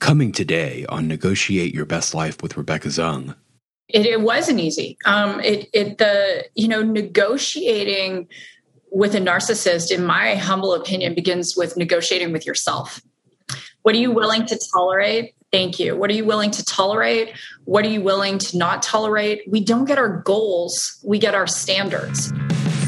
coming today on Negotiate Your Best Life with Rebecca Zung. It, it wasn't easy. Um, it, it, the, you know, negotiating with a narcissist, in my humble opinion, begins with negotiating with yourself. What are you willing to tolerate? Thank you. What are you willing to tolerate? What are you willing to not tolerate? We don't get our goals, we get our standards.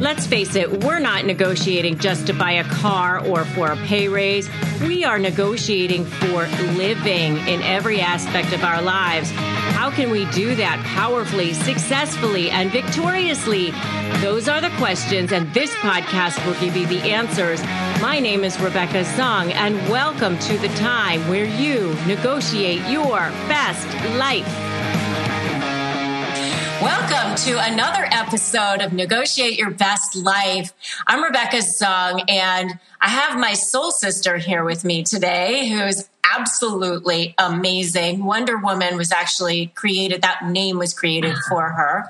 Let's face it, we're not negotiating just to buy a car or for a pay raise. We are negotiating for living in every aspect of our lives. How can we do that powerfully, successfully, and victoriously? Those are the questions, and this podcast will give you the answers. My name is Rebecca Zung, and welcome to the time where you negotiate your best life. Welcome to another episode of Negotiate Your Best Life. I'm Rebecca Zung, and I have my soul sister here with me today, who's absolutely amazing. Wonder Woman was actually created, that name was created for her.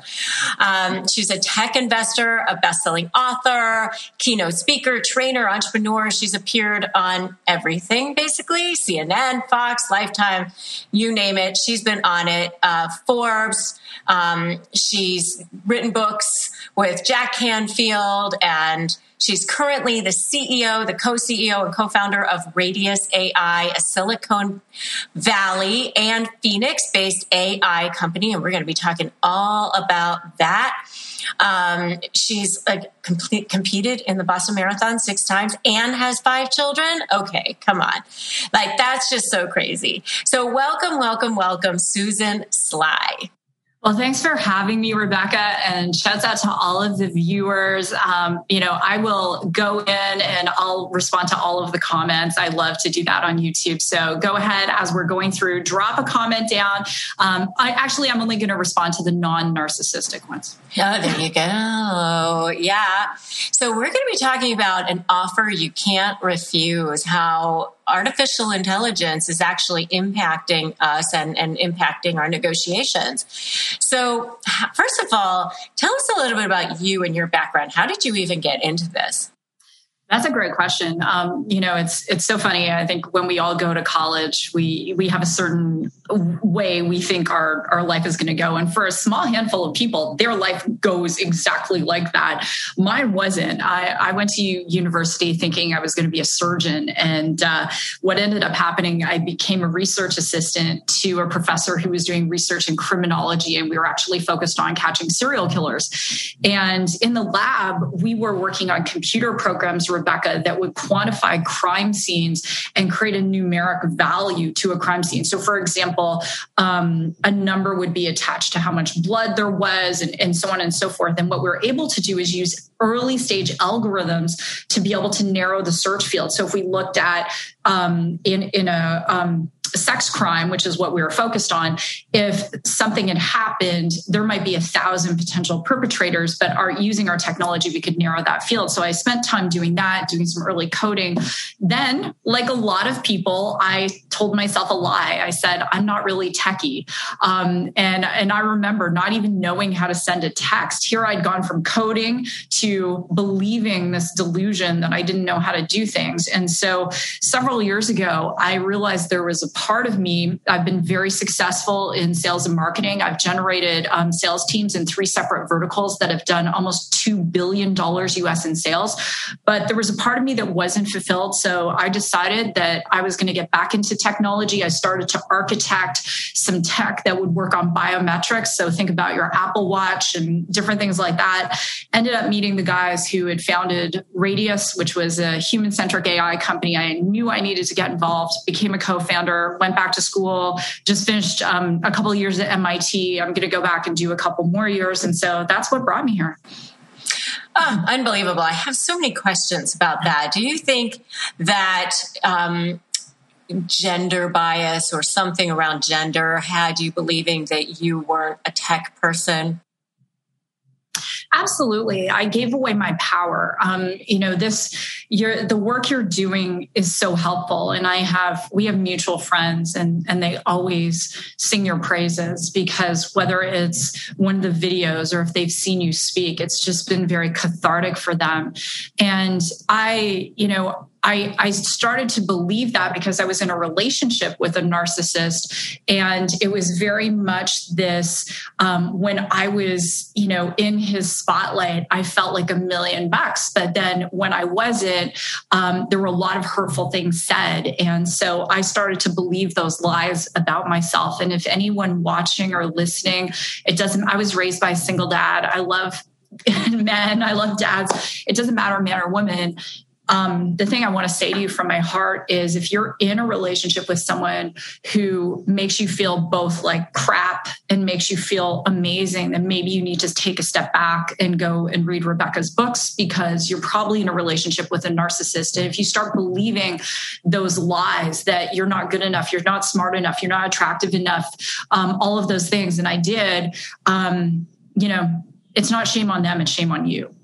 Um, she's a tech investor, a best selling author, keynote speaker, trainer, entrepreneur. She's appeared on everything, basically CNN, Fox, Lifetime, you name it. She's been on it. Uh, Forbes. Um, she's written books with Jack Canfield and She's currently the CEO, the co CEO, and co founder of Radius AI, a Silicon Valley and Phoenix based AI company. And we're going to be talking all about that. Um, she's complete, competed in the Boston Marathon six times and has five children. Okay, come on. Like, that's just so crazy. So, welcome, welcome, welcome, Susan Sly. Well, thanks for having me, Rebecca, and shouts out to all of the viewers. Um, you know, I will go in and I'll respond to all of the comments. I love to do that on YouTube. So go ahead as we're going through, drop a comment down. Um, I actually, I'm only going to respond to the non-narcissistic ones. Oh, there you go. Yeah. So we're going to be talking about an offer you can't refuse. How artificial intelligence is actually impacting us and, and impacting our negotiations. So, first of all, tell us a little bit about you and your background. How did you even get into this? That's a great question. Um, you know, it's it's so funny. I think when we all go to college, we we have a certain way we think our our life is going to go, and for a small handful of people, their life goes exactly like that. Mine wasn't. I, I went to university thinking I was going to be a surgeon, and uh, what ended up happening, I became a research assistant to a professor who was doing research in criminology, and we were actually focused on catching serial killers. And in the lab, we were working on computer programs Rebecca, that would quantify crime scenes and create a numeric value to a crime scene. So, for example, um, a number would be attached to how much blood there was and, and so on and so forth. And what we're able to do is use early stage algorithms to be able to narrow the search field. So, if we looked at um, in, in a um, sex crime, which is what we were focused on, if something had happened, there might be a thousand potential perpetrators, but using our technology, we could narrow that field. So I spent time doing that, doing some early coding. Then, like a lot of people, I told myself a lie. I said, I'm not really techie. Um, and, and I remember not even knowing how to send a text. Here I'd gone from coding to believing this delusion that I didn't know how to do things. And so several years ago, I realized there was a part of me. I've been very successful in sales and marketing. I've generated um, sales teams in three separate verticals that have done almost $2 billion US in sales. But there was a part of me that wasn't fulfilled. So I decided that I was going to get back into technology. I started to architect some tech that would work on biometrics. So think about your Apple Watch and different things like that. Ended up meeting the guys who had founded Radius, which was a human centric AI company. I knew I needed to get involved, became a co founder went back to school, just finished um, a couple years at MIT. I'm going to go back and do a couple more years. And so that's what brought me here. Oh, unbelievable. I have so many questions about that. Do you think that um, gender bias or something around gender had you believing that you weren't a tech person? Absolutely. I gave away my power. Um, you know, this, you're, the work you're doing is so helpful. And I have, we have mutual friends and, and they always sing your praises because whether it's one of the videos or if they've seen you speak, it's just been very cathartic for them. And I, you know, I, I started to believe that because I was in a relationship with a narcissist. And it was very much this um, when I was, you know, in his spotlight, I felt like a million bucks. But then when I wasn't, um, there were a lot of hurtful things said. And so I started to believe those lies about myself. And if anyone watching or listening, it doesn't, I was raised by a single dad. I love men. I love dads. It doesn't matter, man or woman um, the thing I want to say to you from my heart is if you're in a relationship with someone who makes you feel both like crap and makes you feel amazing, then maybe you need to take a step back and go and read Rebecca's books because you're probably in a relationship with a narcissist. And if you start believing those lies that you're not good enough, you're not smart enough, you're not attractive enough, um, all of those things, and I did, um, you know, it's not shame on them, it's shame on you.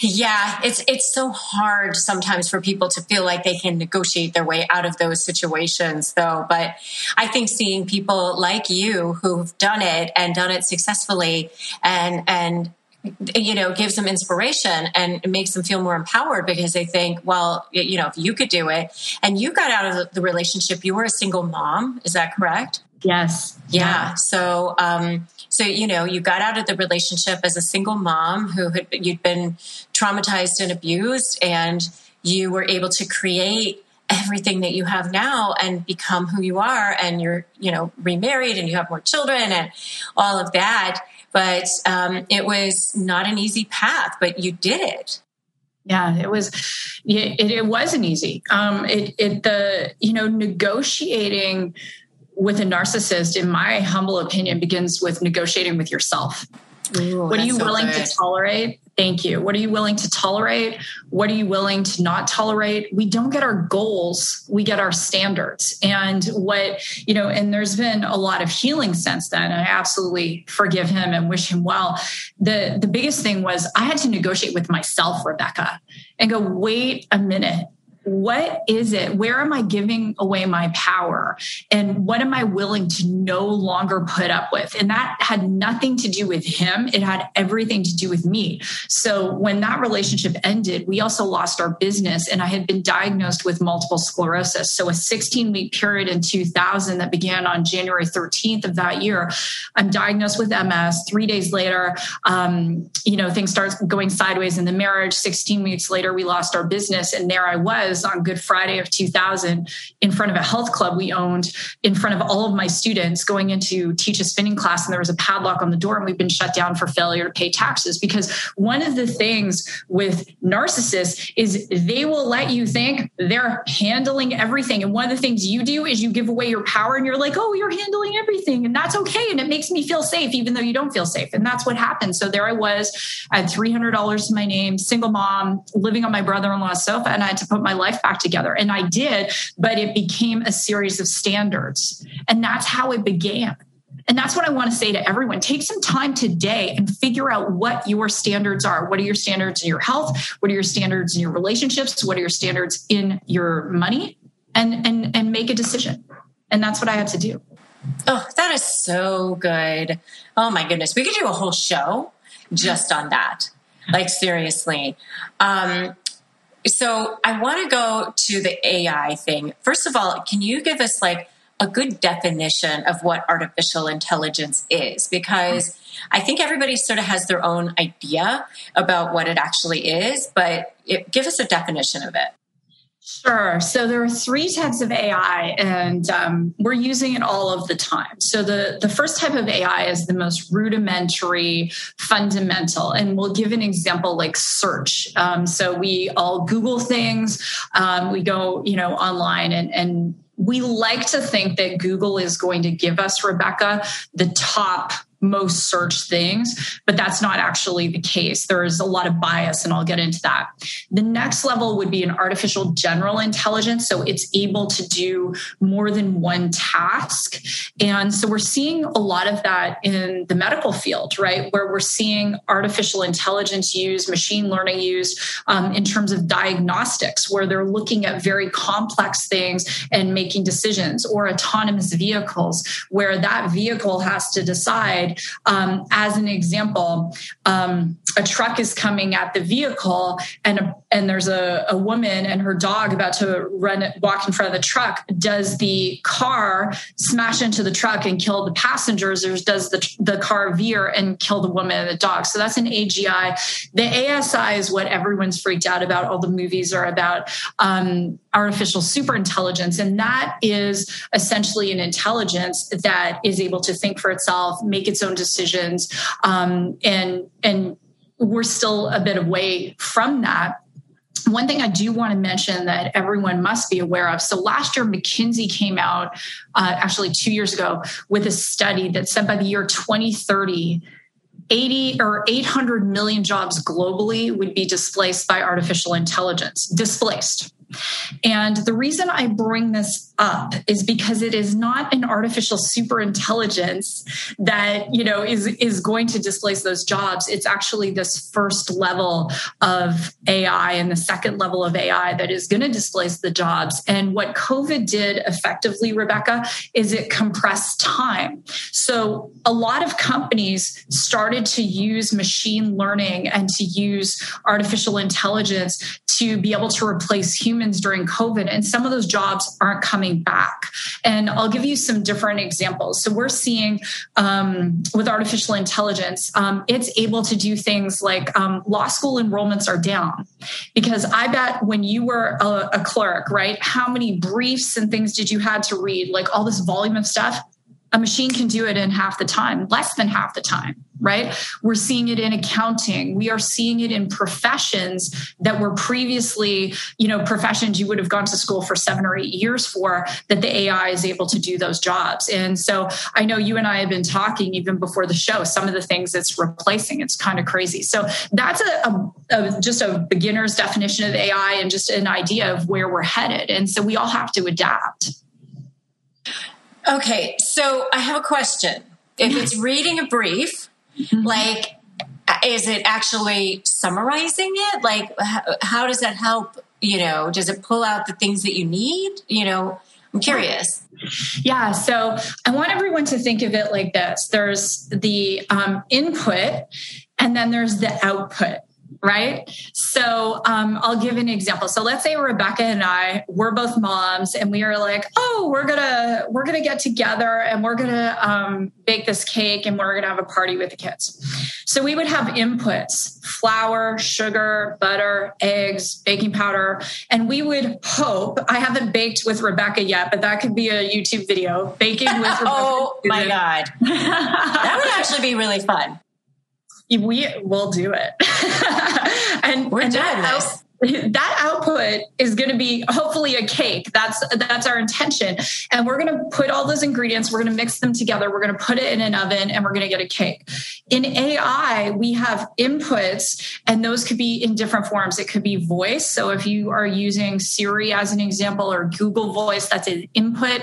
Yeah, it's it's so hard sometimes for people to feel like they can negotiate their way out of those situations though. But I think seeing people like you who've done it and done it successfully and and you know gives them inspiration and makes them feel more empowered because they think well you know if you could do it and you got out of the relationship you were a single mom is that correct yes yeah so um so, you know, you got out of the relationship as a single mom who had, you'd been traumatized and abused, and you were able to create everything that you have now and become who you are. And you're, you know, remarried and you have more children and all of that. But um, it was not an easy path, but you did it yeah it was it, it wasn't easy um it, it the you know negotiating with a narcissist, in my humble opinion, begins with negotiating with yourself. Ooh, what are you so willing good. to tolerate? Thank you. What are you willing to tolerate? What are you willing to not tolerate? We don't get our goals, we get our standards. And what, you know, and there's been a lot of healing since then. And I absolutely forgive him and wish him well. The the biggest thing was I had to negotiate with myself, Rebecca, and go, wait a minute what is it? Where am I giving away my power? And what am I willing to no longer put up with? And that had nothing to do with him. It had everything to do with me. So when that relationship ended, we also lost our business. And I had been diagnosed with multiple sclerosis. So a 16 week period in 2000 that began on January 13th of that year, I'm diagnosed with MS. Three days later, um, you know, things start going sideways in the marriage. 16 weeks later, we lost our business. And there I was on Good Friday of 2000 in front of a health club we owned, in front of all of my students going into teach a spinning class. And there was a padlock on the door, and we've been shut down for failure to pay taxes. Because one of the things with narcissists is they will let you think they're handling everything. And one of the things you do is you give away your power and you're like, oh, you're handling everything. And that's okay. And it makes me feel safe, even though you don't feel safe. And that's what happened. So there I was, I had $300 to my name, single mom, living on my brother in law's sofa, and I had to put my life life back together. And I did, but it became a series of standards. And that's how it began. And that's what I want to say to everyone. Take some time today and figure out what your standards are. What are your standards in your health? What are your standards in your relationships? What are your standards in your money? And and and make a decision. And that's what I had to do. Oh, that is so good. Oh my goodness. We could do a whole show just on that. Like seriously. Um, so I want to go to the AI thing. First of all, can you give us like a good definition of what artificial intelligence is? Because I think everybody sort of has their own idea about what it actually is, but it, give us a definition of it. Sure. So there are three types of AI, and um, we're using it all of the time. So the, the first type of AI is the most rudimentary, fundamental, and we'll give an example like search. Um, so we all Google things, um, we go, you know, online, and and we like to think that Google is going to give us Rebecca the top most search things, but that's not actually the case. There is a lot of bias, and I'll get into that. The next level would be an artificial general intelligence. So it's able to do more than one task. And so we're seeing a lot of that in the medical field, right? Where we're seeing artificial intelligence used, machine learning used um, in terms of diagnostics, where they're looking at very complex things and making decisions, or autonomous vehicles, where that vehicle has to decide um, as an example, um, a truck is coming at the vehicle, and a, and there's a, a woman and her dog about to run walk in front of the truck. Does the car smash into the truck and kill the passengers, or does the the car veer and kill the woman and the dog? So that's an AGI. The ASI is what everyone's freaked out about. All the movies are about um, artificial superintelligence, and that is essentially an intelligence that is able to think for itself, make its own decisions, um, and and we're still a bit away from that one thing I do want to mention that everyone must be aware of. So last year, McKinsey came out, uh, actually two years ago, with a study that said by the year 2030, 80 or 800 million jobs globally would be displaced by artificial intelligence. Displaced. And the reason I bring this up is because it is not an artificial super intelligence that, you know, is, is going to displace those jobs. It's actually this first level of AI and the second level of AI that is going to displace the jobs. And what COVID did effectively, Rebecca, is it compressed time. So a lot of companies started to use machine learning and to use artificial intelligence to be able to replace humans during COVID, and some of those jobs aren't coming back. And I'll give you some different examples. So we're seeing um, with artificial intelligence, um, it's able to do things like um, law school enrollments are down because I bet when you were a, a clerk, right, how many briefs and things did you had to read, like all this volume of stuff? A machine can do it in half the time, less than half the time, right? We're seeing it in accounting. We are seeing it in professions that were previously, you know, professions you would have gone to school for seven or eight years for, that the AI is able to do those jobs. And so I know you and I have been talking even before the show, some of the things it's replacing. It's kind of crazy. So that's a, a, a just a beginner's definition of AI and just an idea of where we're headed. And so we all have to adapt. Okay, so I have a question. If it's reading a brief, mm-hmm. like, is it actually summarizing it? Like, how, does that help? You know, does it pull out the things that you need? You know, I'm curious. Yeah, so I want everyone to think of it like this there's the um, input, and then there's the output right? So um, I'll give an example. So let's say Rebecca and I, we're both moms, and we are like, oh, we're gonna we're gonna get together and we're gonna um, bake this cake and we're gonna have a party with the kids. So we would have inputs: flour, sugar, butter, eggs, baking powder, and we would hope. I haven't baked with Rebecca yet, but that could be a YouTube video. Baking with Rebecca. oh my god, that would actually be really fun we will do it. and, We're and that, this. that output is going to be hopefully a cake. That's that's our intention. And we're going to put all those ingredients we're going to mix them together we're going to put it in an oven and we're going to get a cake. In ai we have inputs and those could be in different forms. It could be voice. So if you are using siri as an example or google voice that's an input.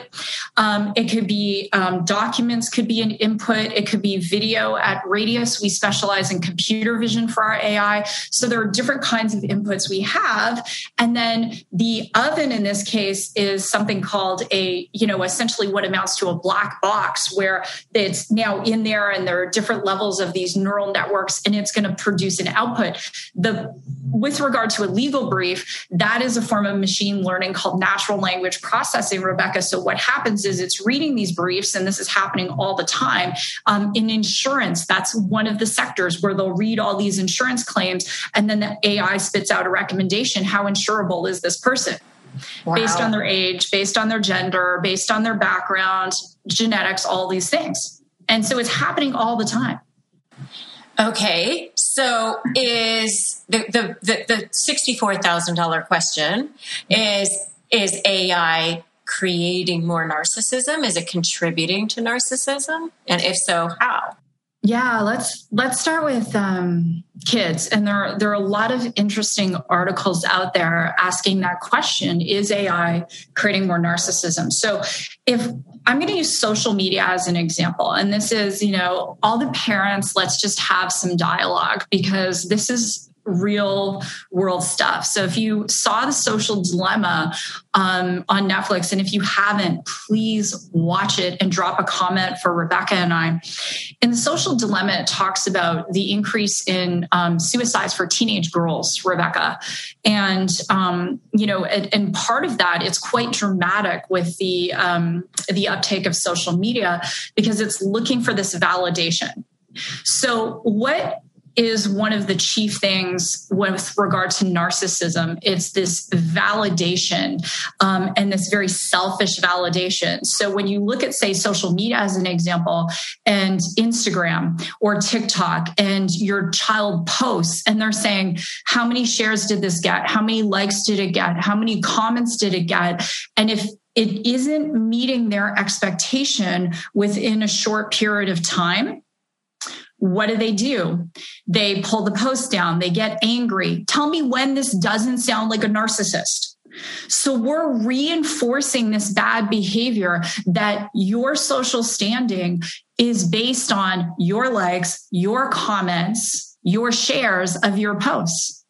Um, it could be um, documents could be an input. It could be video at radius. We specialize in computer vision for our ai so there are different kinds of inputs we have. And then the oven in this case is something called a, you know, essentially what amounts to a black box where it's now in there and there are different levels of these neural networks and it's going to produce an output. The with regard to a legal brief, that is a form of machine learning called natural language processing, Rebecca. So what happens is it's reading these briefs, and this is happening all the time. Um, in insurance, that's one of the sectors where they'll read all these insurance claims, and then the AI spits out a recommendation. How insurable is this person? Wow. Based on their age, based on their gender, based on their background, genetics, all these things. And so it's happening all the time. Okay, so is the the the, the sixty four thousand dollar question is is AI creating more narcissism? Is it contributing to narcissism? And if so, how? Yeah, let's let's start with um, kids, and there are, there are a lot of interesting articles out there asking that question: Is AI creating more narcissism? So, if I'm going to use social media as an example, and this is you know all the parents, let's just have some dialogue because this is real world stuff. So if you saw the social dilemma um, on Netflix, and if you haven't, please watch it and drop a comment for Rebecca and I. In the social dilemma, it talks about the increase in um, suicides for teenage girls, Rebecca, and um, you know, and, and, part of that it's quite dramatic with the um, the uptake of social media because it's looking for this validation. So, what is one of the chief things with regard to narcissism. It's this validation um, and this very selfish validation. So when you look at, say, social media as an example, and Instagram or TikTok, and your child posts, and they're saying, How many shares did this get? How many likes did it get? How many comments did it get? And if it isn't meeting their expectation within a short period of time, what do they do? They pull the post down, they get angry. Tell me when this doesn't sound like a narcissist. So we're reinforcing this bad behavior that your social standing is based on your likes, your comments, your shares of your posts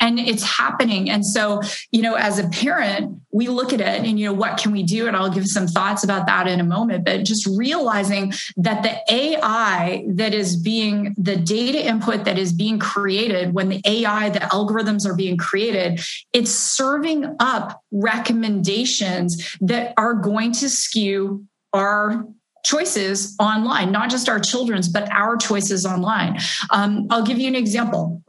and it's happening and so you know as a parent we look at it and you know what can we do and i'll give some thoughts about that in a moment but just realizing that the ai that is being the data input that is being created when the ai the algorithms are being created it's serving up recommendations that are going to skew our choices online, not just our children's, but our choices online. Um, I'll give you an example.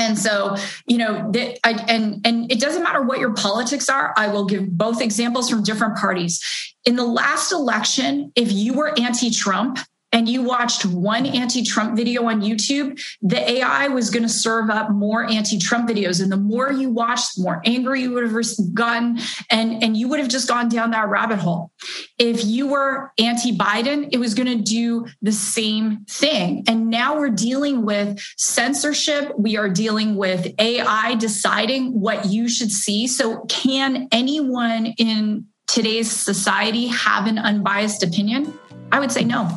And so, you know, I, and and it doesn't matter what your politics are. I will give both examples from different parties. In the last election, if you were anti-Trump, and you watched one anti-Trump video on YouTube, the AI was going to serve up more anti-Trump videos. And the more you watched, the more angry you would have gotten, and, and you would have just gone down that rabbit hole. If you were anti-Biden, it was going to do the same thing. And now we're dealing with censorship. We are dealing with AI deciding what you should see. So can anyone in today's society have an unbiased opinion? I would say no.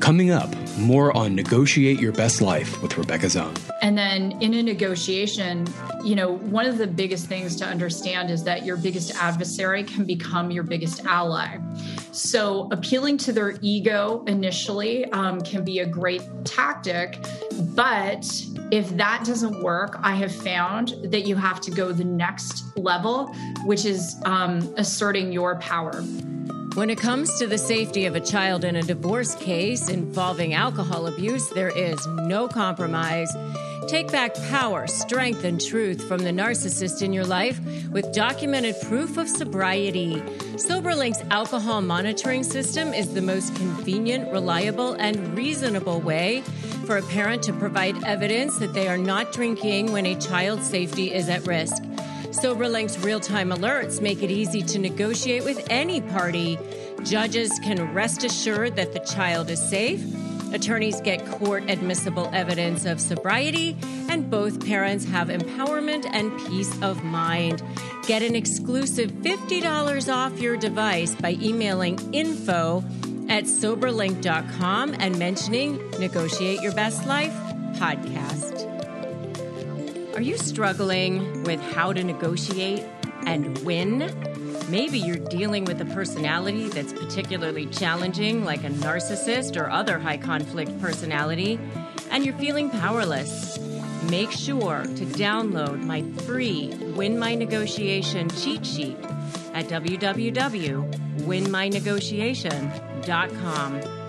Coming up, more on Negotiate Your Best Life with Rebecca Zung. And then in a negotiation, you know, one of the biggest things to understand is that your biggest adversary can become your biggest ally. So appealing to their ego initially um, can be a great tactic. But if that doesn't work, I have found that you have to go the next level, which is um, asserting your power. When it comes to the safety of a child in a divorce case involving alcohol abuse, there is no compromise. Take back power, strength, and truth from the narcissist in your life with documented proof of sobriety. SoberLink's alcohol monitoring system is the most convenient, reliable, and reasonable way for a parent to provide evidence that they are not drinking when a child's safety is at risk. SoberLink's real time alerts make it easy to negotiate with any party. Judges can rest assured that the child is safe. Attorneys get court admissible evidence of sobriety, and both parents have empowerment and peace of mind. Get an exclusive $50 off your device by emailing info at soberlink.com and mentioning Negotiate Your Best Life podcast. Are you struggling with how to negotiate and win? Maybe you're dealing with a personality that's particularly challenging, like a narcissist or other high conflict personality, and you're feeling powerless. Make sure to download my free Win My Negotiation cheat sheet at www.winmynegotiation.com.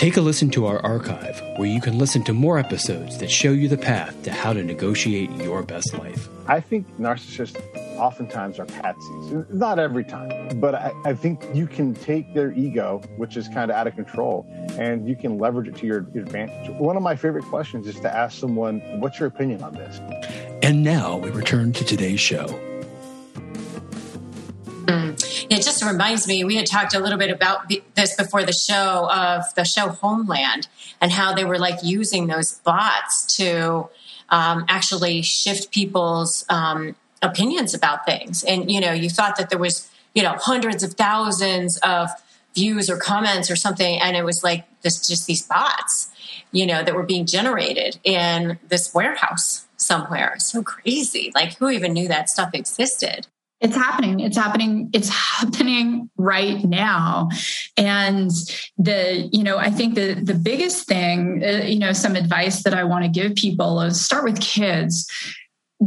Take a listen to our archive, where you can listen to more episodes that show you the path to how to negotiate your best life. I think narcissists oftentimes are patsies. Not every time, but I, I, think you can take their ego, which is kind of out of control, and you can leverage it to your advantage. One of my favorite questions is to ask someone, What's your opinion on this? And now we return to today's show. Mm. Just just reminds me, we had talked a little bit about this before the show of the show Homeland and how they were like using those bots to um, actually shift people's um, opinions about things. And, you know, you thought that there was, you know, hundreds of thousands of views or comments or something. And it was like this, just these bots, you know, that were being generated in this warehouse somewhere. So crazy. Like who even knew that stuff existed? It's happening. It's happening. It's happening right now. And the, you know, I think the the biggest thing, uh, you know, some advice that I want to give people is start with kids.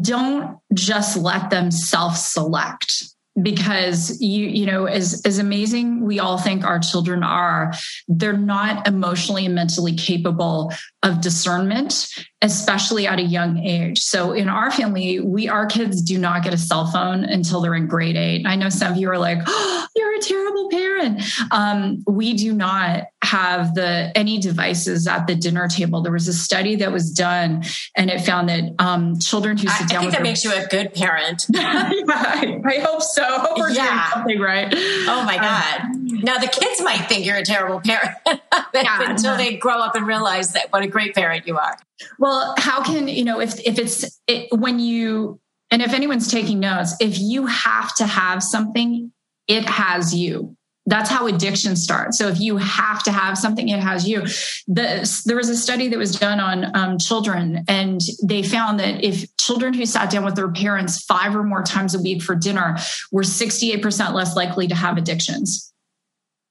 Don't just let them self-select because you you know as as amazing we all think our children are they're not emotionally and mentally capable of discernment especially at a young age. So in our family we our kids do not get a cell phone until they're in grade 8 i know some of you are like oh, you're a terrible parent. Um, we do not have the any devices at the dinner table. There was a study that was done and it found that um, children who sit I, down i think that their, makes you a good parent. Yeah, I, I hope so. Hope we're yeah. doing something right. Oh my god. um, now the kids might think you're a terrible parent yeah, until they grow up and realize that what a great parent you are well how can you know if if it's it, when you and if anyone's taking notes if you have to have something it has you that's how addiction starts. So if you have to have something, it has you. The, there was a study that was done on um, children, and they found that if children who sat down with their parents five or more times a week for dinner were 68% less likely to have addictions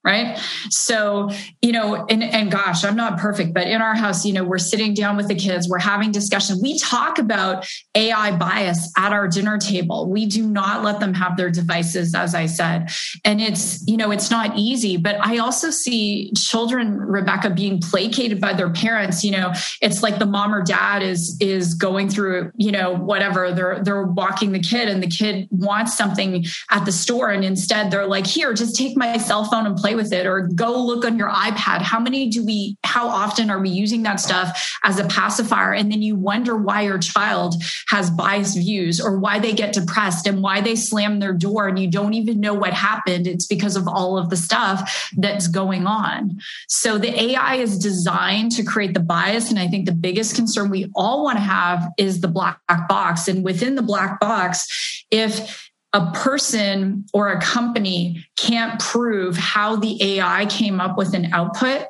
right? So you know and, and gosh i'm not perfect but in our house you know we're sitting down with the kids we're having discussion. We talk about ai bias at our dinner table. We do not let them have their devices as i said. And it's you know it's not easy but i also see children rebecca being placated by their parents. You know it's like the mom or dad is is going through you know whatever. They're they're walking the kid and the kid wants something at the store. And instead they're like here just take my cell phone and play play with it or go look on your iPad. How many do we, how often are we using that stuff as a pacifier? And then you wonder why your child has biased views or why they get depressed and why they slam their door and you don't even know what happened. It's because of all of the stuff that's going on. So the AI is designed to create the bias. And I think the biggest concern we all want to have is the black box. And within the black box, if a person or a company can't prove how the AI came up with an output,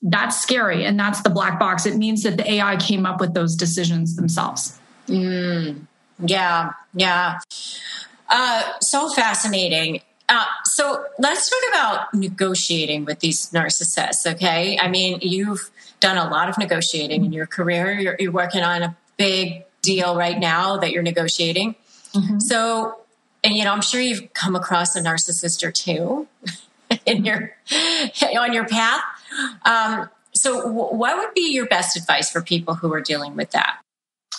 that's scary. And that's the black box. It means that the AI came up with those decisions themselves. Mm, yeah, yeah. Uh, so fascinating. Uh, so let's talk about negotiating with these narcissists. Okay. I mean, you've done a lot of negotiating in your career. You're, you're working on a big deal right now that you're negotiating. Mm-hmm. So, and you know, I'm sure you've come across a narcissist or two in your on your path. Um, so, w- what would be your best advice for people who are dealing with that?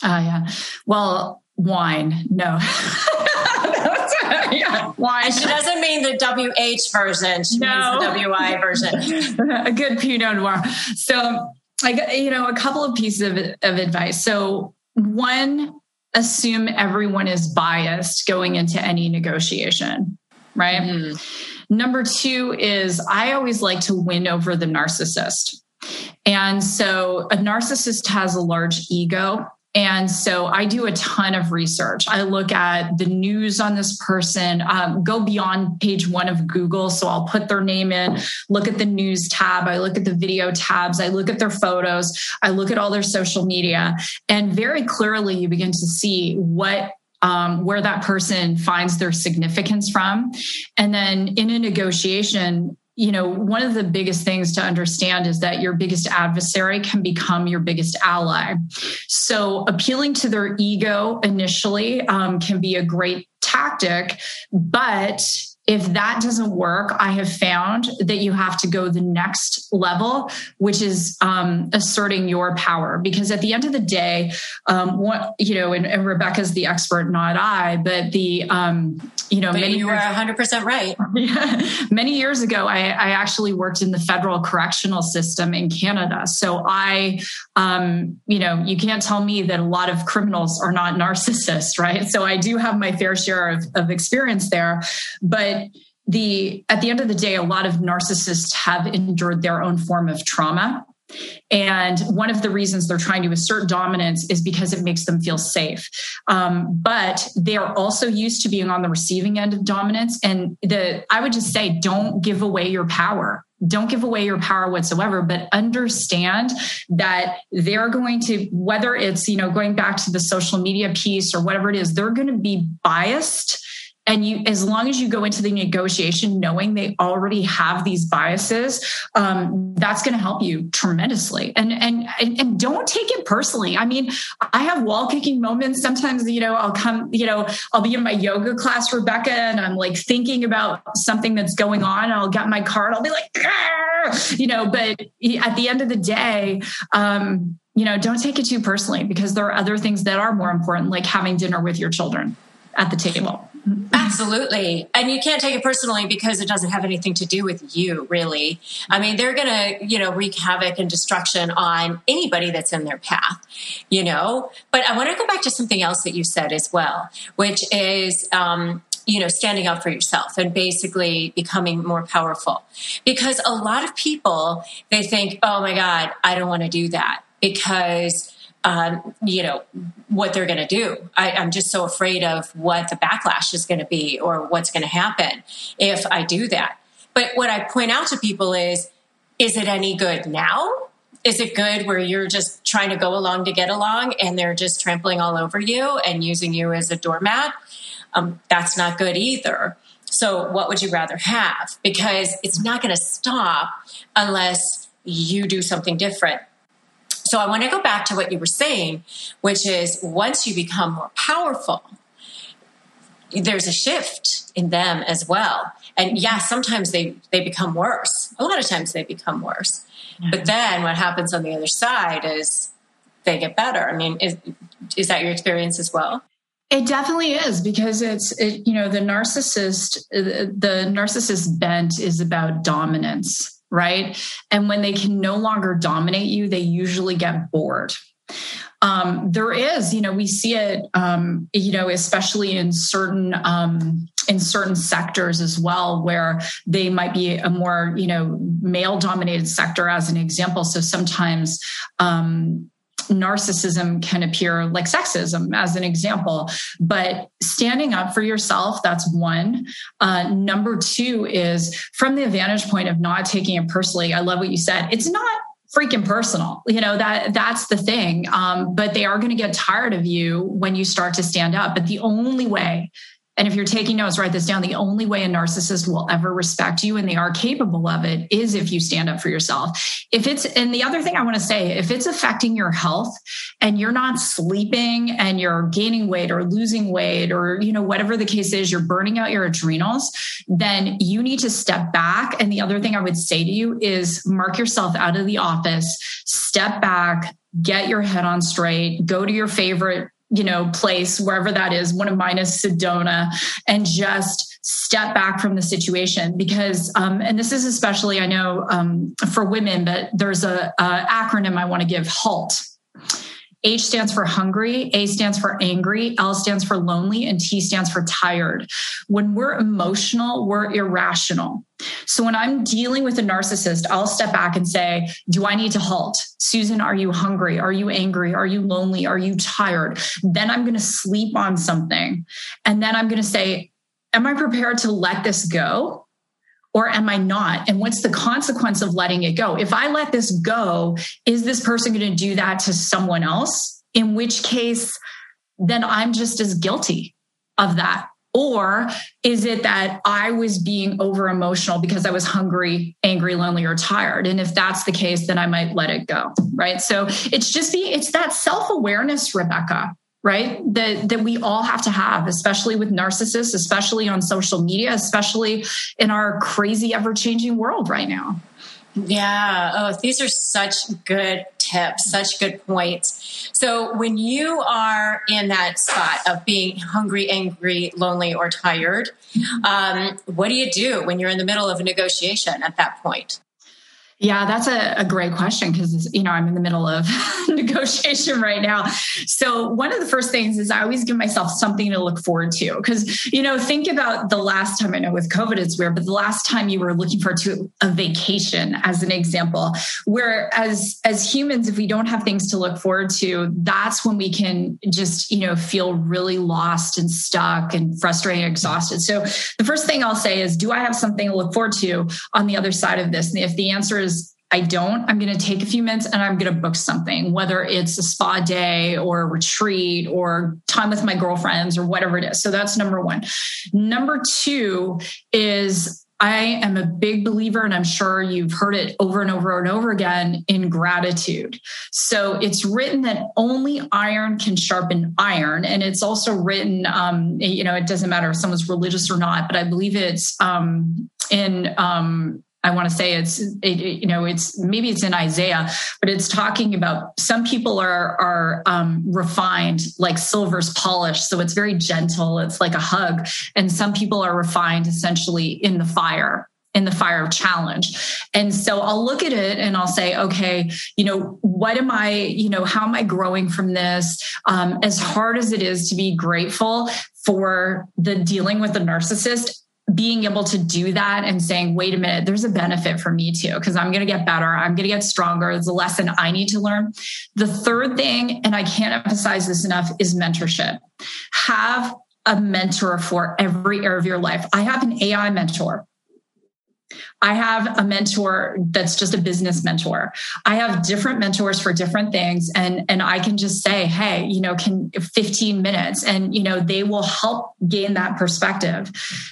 Uh, yeah. Well, wine. No. yeah, wine. And she doesn't mean the WH version. She no. means the WI version. a good Pinot Noir. So, I got, you know, a couple of pieces of, of advice. So, one, assume everyone is biased going into any negotiation, right? Mm-hmm. Number two is I always like to win over the narcissist. And so a narcissist has a large ego and so I do a ton of research. I look at the news on this person, um, go beyond page one of Google. So I'll put their name in, look at the news tab, I look at the video tabs, I look at their photos, I look at all their social media. And very clearly, you begin to see what um, where that person finds their significance from. And then in a negotiation, you know, one of the biggest things to understand is that your biggest adversary can become your biggest ally. So, appealing to their ego initially um, can be a great tactic, but if that doesn't work, I have found that you have to go the next level, which is um, asserting your power. Because at the end of the day, um, what you know, and, and, Rebecca's the expert, not I, but the um, you know, but many you are 100 percent right. many years ago, I, I, actually worked in the federal correctional system in Canada, so I, um, you know, you can't tell me that a lot of criminals are not narcissists, right? So I do have my fair share of, of experience there, but the at the end of the day, a lot of narcissists have endured their own form of trauma. And one of the reasons they're trying to assert dominance is because it makes them feel safe. Um, but they are also used to being on the receiving end of dominance. And the I would just say, don't give away your power. Don't give away your power whatsoever, but understand that they're going to, whether it's, you know, going back to the social media piece or whatever it is, they're going to be biased and you as long as you go into the negotiation knowing they already have these biases um, that's going to help you tremendously. And, and and and don't take it personally. I mean i have wall kicking moments sometimes you know i'll come you know i'll be in my yoga class rebecca and i'm like thinking about something that's going on. I'll get my card. I'll be like you know but at the end of the day um, you know don't take it too personally because there are other things that are more important like having dinner with your children at the table Absolutely. And you can't take it personally because it doesn't have anything to do with you, really. I mean, they're going to, you know, wreak havoc and destruction on anybody that's in their path, you know? But I want to go back to something else that you said as well, which is, um, you know, standing up for yourself and basically becoming more powerful. Because a lot of people, they think, oh my God, I don't want to do that because um, you know what they're going to do. I, I'm just so afraid of what the backlash is going to be or what's going to happen if I do that. But what I point out to people is, is it any good now? Is it good where you're just trying to go along to get along and they're just trampling all over you and using you as a doormat? Um, that's not good either. So, what would you rather have? Because it's not going to stop unless you do something different. So I want to go back to what you were saying, which is once you become more powerful, there's a shift in them as well. And yeah, sometimes they, they become worse. A lot of times they become worse. But then what happens on the other side is they get better. I mean, is, is that your experience as well? It definitely is because it's it, you know the narcissist the narcissist bent is about dominance right? And when they can no longer dominate you, they usually get bored. Um, there is, you know, we see it, um, you know, especially in certain um, in certain sectors as well, where they might be a more, you know, male dominated sector, as an example. So sometimes um, narcissism can appear like sexism as an example. But standing up for yourself that's one. Uh, number two is from the vantage point of not taking it personally i love what you said it's not freaking personal you know that that's the thing. Um, but they are going to get tired of you when you start to stand up. But the only way and if you're taking notes, write this down. The only way a narcissist will ever respect you, and they are capable of it, is if you stand up for yourself. If it's, and the other thing I want to say, if it's affecting your health and you're not sleeping and you're gaining weight or losing weight or, you know, whatever the case is, you're burning out your adrenals, then you need to step back. And the other thing I would say to you is mark yourself out of the office, step back, get your head on straight, go to your favorite you know, place, wherever that is. One of mine is Sedona, and just step back from the situation because, um, and this is especially, I know, um, for women, but there's a, a acronym I want to give: HALT. H stands for hungry, A stands for angry, L stands for lonely, and T stands for tired. When we're emotional, we're irrational. So when I'm dealing with a narcissist, I'll step back and say, Do I need to halt? Susan, are you hungry? Are you angry? Are you lonely? Are you tired? Then I'm going to sleep on something. And then I'm going to say, Am I prepared to let this go? Or am I not? And what's the consequence of letting it go? If I let this go, is this person going to do that to someone else? In which case, then I'm just as guilty of that. Or is it that I was being over emotional because I was hungry, angry, lonely, or tired? And if that's the case, then I might let it go. Right. So it's just the, it's that self awareness, Rebecca, right? That that we all have to have especially with narcissists especially on social media especially in our crazy ever changing world right now. Yeah. Oh these are such good tips such good points. So when you are in that spot of being hungry angry lonely or tired um, what do you do when you're in the middle of a negotiation at that point Yeah, that's a, a great question because you know I'm in the middle of negotiation right now. So one of the first things is I always give myself something to look forward to because you know think about the last time I know with COVID it's weird, but the last time you were looking forward to a vacation as an example, where as as humans if we don't have things to look forward to, that's when we can just you know feel really lost and stuck and frustrated, and exhausted. So the first thing I'll say is, do I have something to look forward to on the other side of this? And if the answer is I don't, I'm going to take a few minutes and I'm going to book something, whether it's a spa day or a retreat or time with my girlfriends or whatever it is. So that's number one. Number two is I am a big believer, and I'm sure you've heard it over and over and over again in gratitude. So it's written that only iron can sharpen iron. And it's also written, um, you know, it doesn't matter if someone's religious or not, but I believe it's um, in um, I want to say it's it, you know it's maybe it's in Isaiah, but it's talking about some people are are um, refined like silver's polished, so it's very gentle. It's like a hug, and some people are refined essentially in the fire in the fire of challenge. And so I'll look at it and I'll say, okay, you know, what am I, you know, how am I growing from this? Um, as hard as it is to be grateful for the dealing with the narcissist, being able to do that and saying, wait a minute, there's a benefit for me too, because I'm going to get better. I'm going to get stronger. It's a lesson I need to learn. The third thing, and I can't emphasize this enough, is mentorship. Have a mentor for every area of your life. I have an AI mentor I have a mentor that's just a business mentor. I have different mentors for different things and and I can just say, "Hey, you know, can 15 minutes and you know, they will help gain that perspective."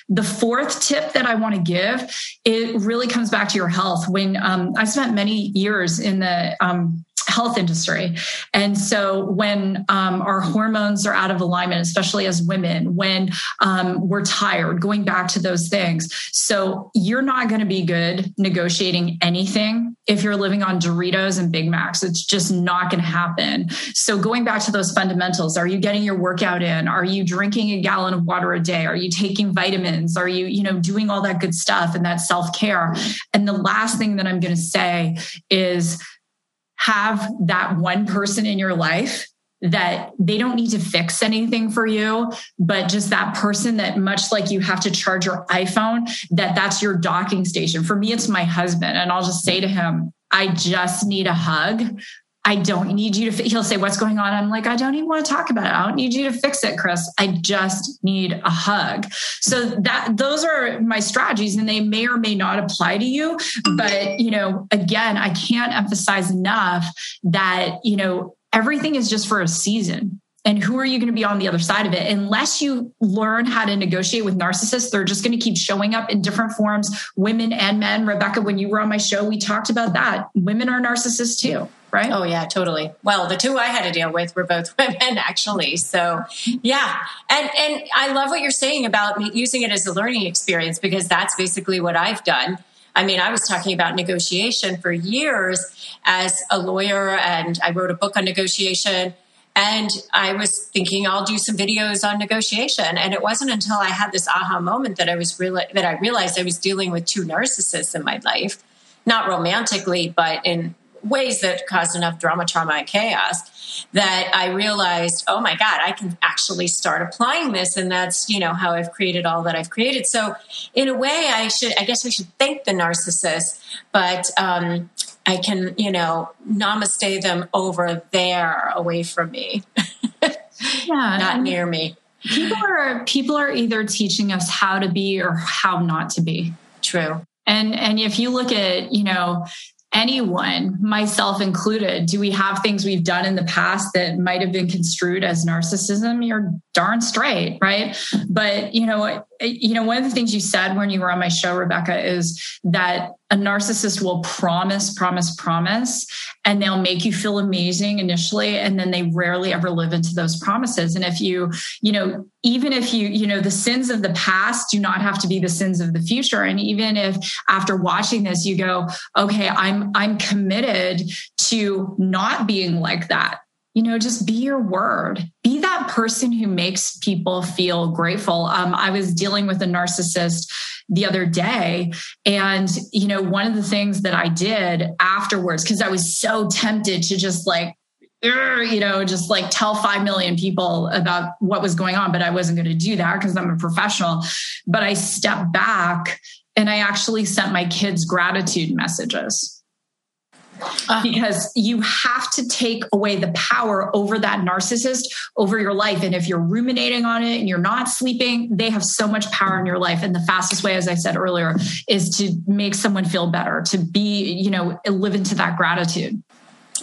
The fourth tip that I want to give, it really comes back to your health. When um, I spent many years in the um, health industry. And so when um, our hormones are out of alignment, especially as women, when um, we're tired, going back to those things. So you're not going to be good negotiating anything if you're living on Doritos and Big Macs. It's just not going to happen. So going back to those fundamentals, are you getting your workout in? Are you drinking a gallon of water a day? Are you taking vitamins? Are you, you know, doing all that good stuff and that self-care? And the last thing that I'm going to say is have that one person in your life that they don't need to fix anything for you but just that person that much like you have to charge your iphone that that's your docking station. For me it's my husband and i'll just say to him i just need a hug I don't need you to, he'll say, What's going on? I'm like, I don't even want to talk about it. I don't need you to fix it, Chris. I just need a hug. So that those are my strategies and they may or may not apply to you. But, you know, again, I can't emphasize enough that, you know, everything is just for a season and who are you going to be on the other side of it unless you learn how to negotiate with narcissists they're just going to keep showing up in different forms women and men rebecca when you were on my show we talked about that women are narcissists too right? Oh yeah, totally. Well, the two I had to deal with were both women actually. So, yeah. And and I love what you're saying about using it as a learning experience because that's basically what I've done. I mean, I was talking about negotiation for years as a lawyer and I wrote a book on negotiation and I was thinking I'll do some videos on negotiation and it wasn't until I had this aha moment that I was real that I realized I was dealing with two narcissists in my life not romantically but in ways that caused enough drama, trauma, and chaos that I realized, oh my God, I can actually start applying this. And that's, you know, how I've created all that I've created. So in a way, I should, I guess I should thank the narcissist, but, um, I can, you know, namaste them over there away from me. yeah. Not near me. People are people are either teaching us how to be or how not to be. True. And and if you look at, you know, anyone, myself included, do we have things we've done in the past that might have been construed as narcissism? You're darn straight, right? But you know, you know, one of the things you said when you were on my show, Rebecca, is that a narcissist will promise, promise, promise, and they'll make you feel amazing initially, and then they rarely ever live into those promises. And if you, you know, even if you, you know, the sins of the past do not have to be the sins of the future. And even if after watching this, you go, okay, I'm I'm committed to not being like that you know just be your word be that person who makes people feel grateful um, i was dealing with a narcissist the other day. And, you know, one of the things that I did afterwards, because I was so tempted to just like, you know, just like tell 5 million people about what was going on, but I wasn't going to do that because I'm a professional. But I stepped back and I actually sent my kids gratitude messages. Uh, because you have to take away the power over that narcissist over your life. And if you're ruminating on it and you're not sleeping, they have so much power in your life. And the fastest way, as I said earlier, is to make someone feel better, to be, you know, live into that gratitude.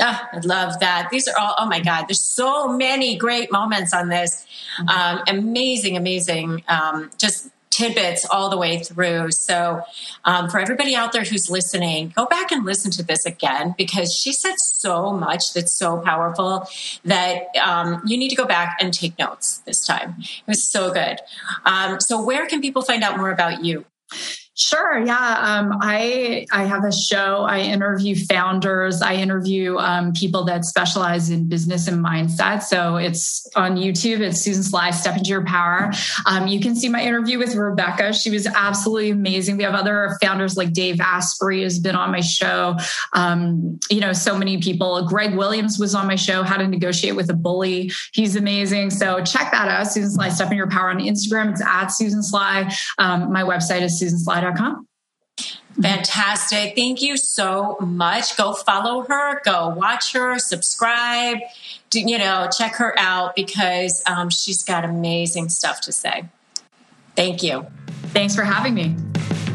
Oh, I love that. These are all, oh my God, there's so many great moments on this. Mm-hmm. Um, amazing, amazing. Um, just tidbits all the way through. So, um, for everybody out there who's listening, go back and listen to this again because she said so much that's so powerful that um, you need to go back and take notes this time. It was so good. Um, so, where can people find out more about you? Sure. Yeah. Um, I I have a show. I interview founders. I interview um, people that specialize in business and mindset. So it's on YouTube. It's Susan Sly. Step into your power. Um, you can see my interview with Rebecca. She was absolutely amazing. We have other founders like Dave Asprey has been on my show. Um, you know, so many people. Greg Williams was on my show. How to negotiate with a bully. He's amazing. So check that out. Susan Sly. Step in your power on Instagram. It's at Susan Sly. Um, my website is Susan Sly Fantastic. Thank you so much. Go follow her, go watch her, subscribe, do, you know, check her out because um, she's got amazing stuff to say. Thank you. Thanks for having me.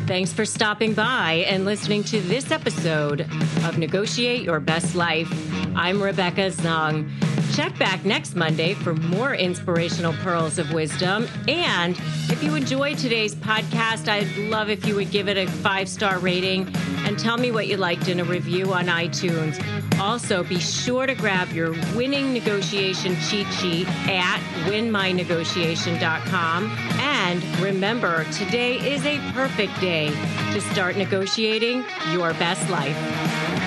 Thanks for stopping by and listening to this episode of Negotiate Your Best Life. I'm Rebecca Zung. Check back next Monday for more inspirational pearls of wisdom. And if you enjoyed today's podcast, I'd love if you would give it a five star rating and tell me what you liked in a review on iTunes. Also, be sure to grab your winning negotiation cheat sheet at winmynegotiation.com. And remember, today is a perfect day to start negotiating your best life.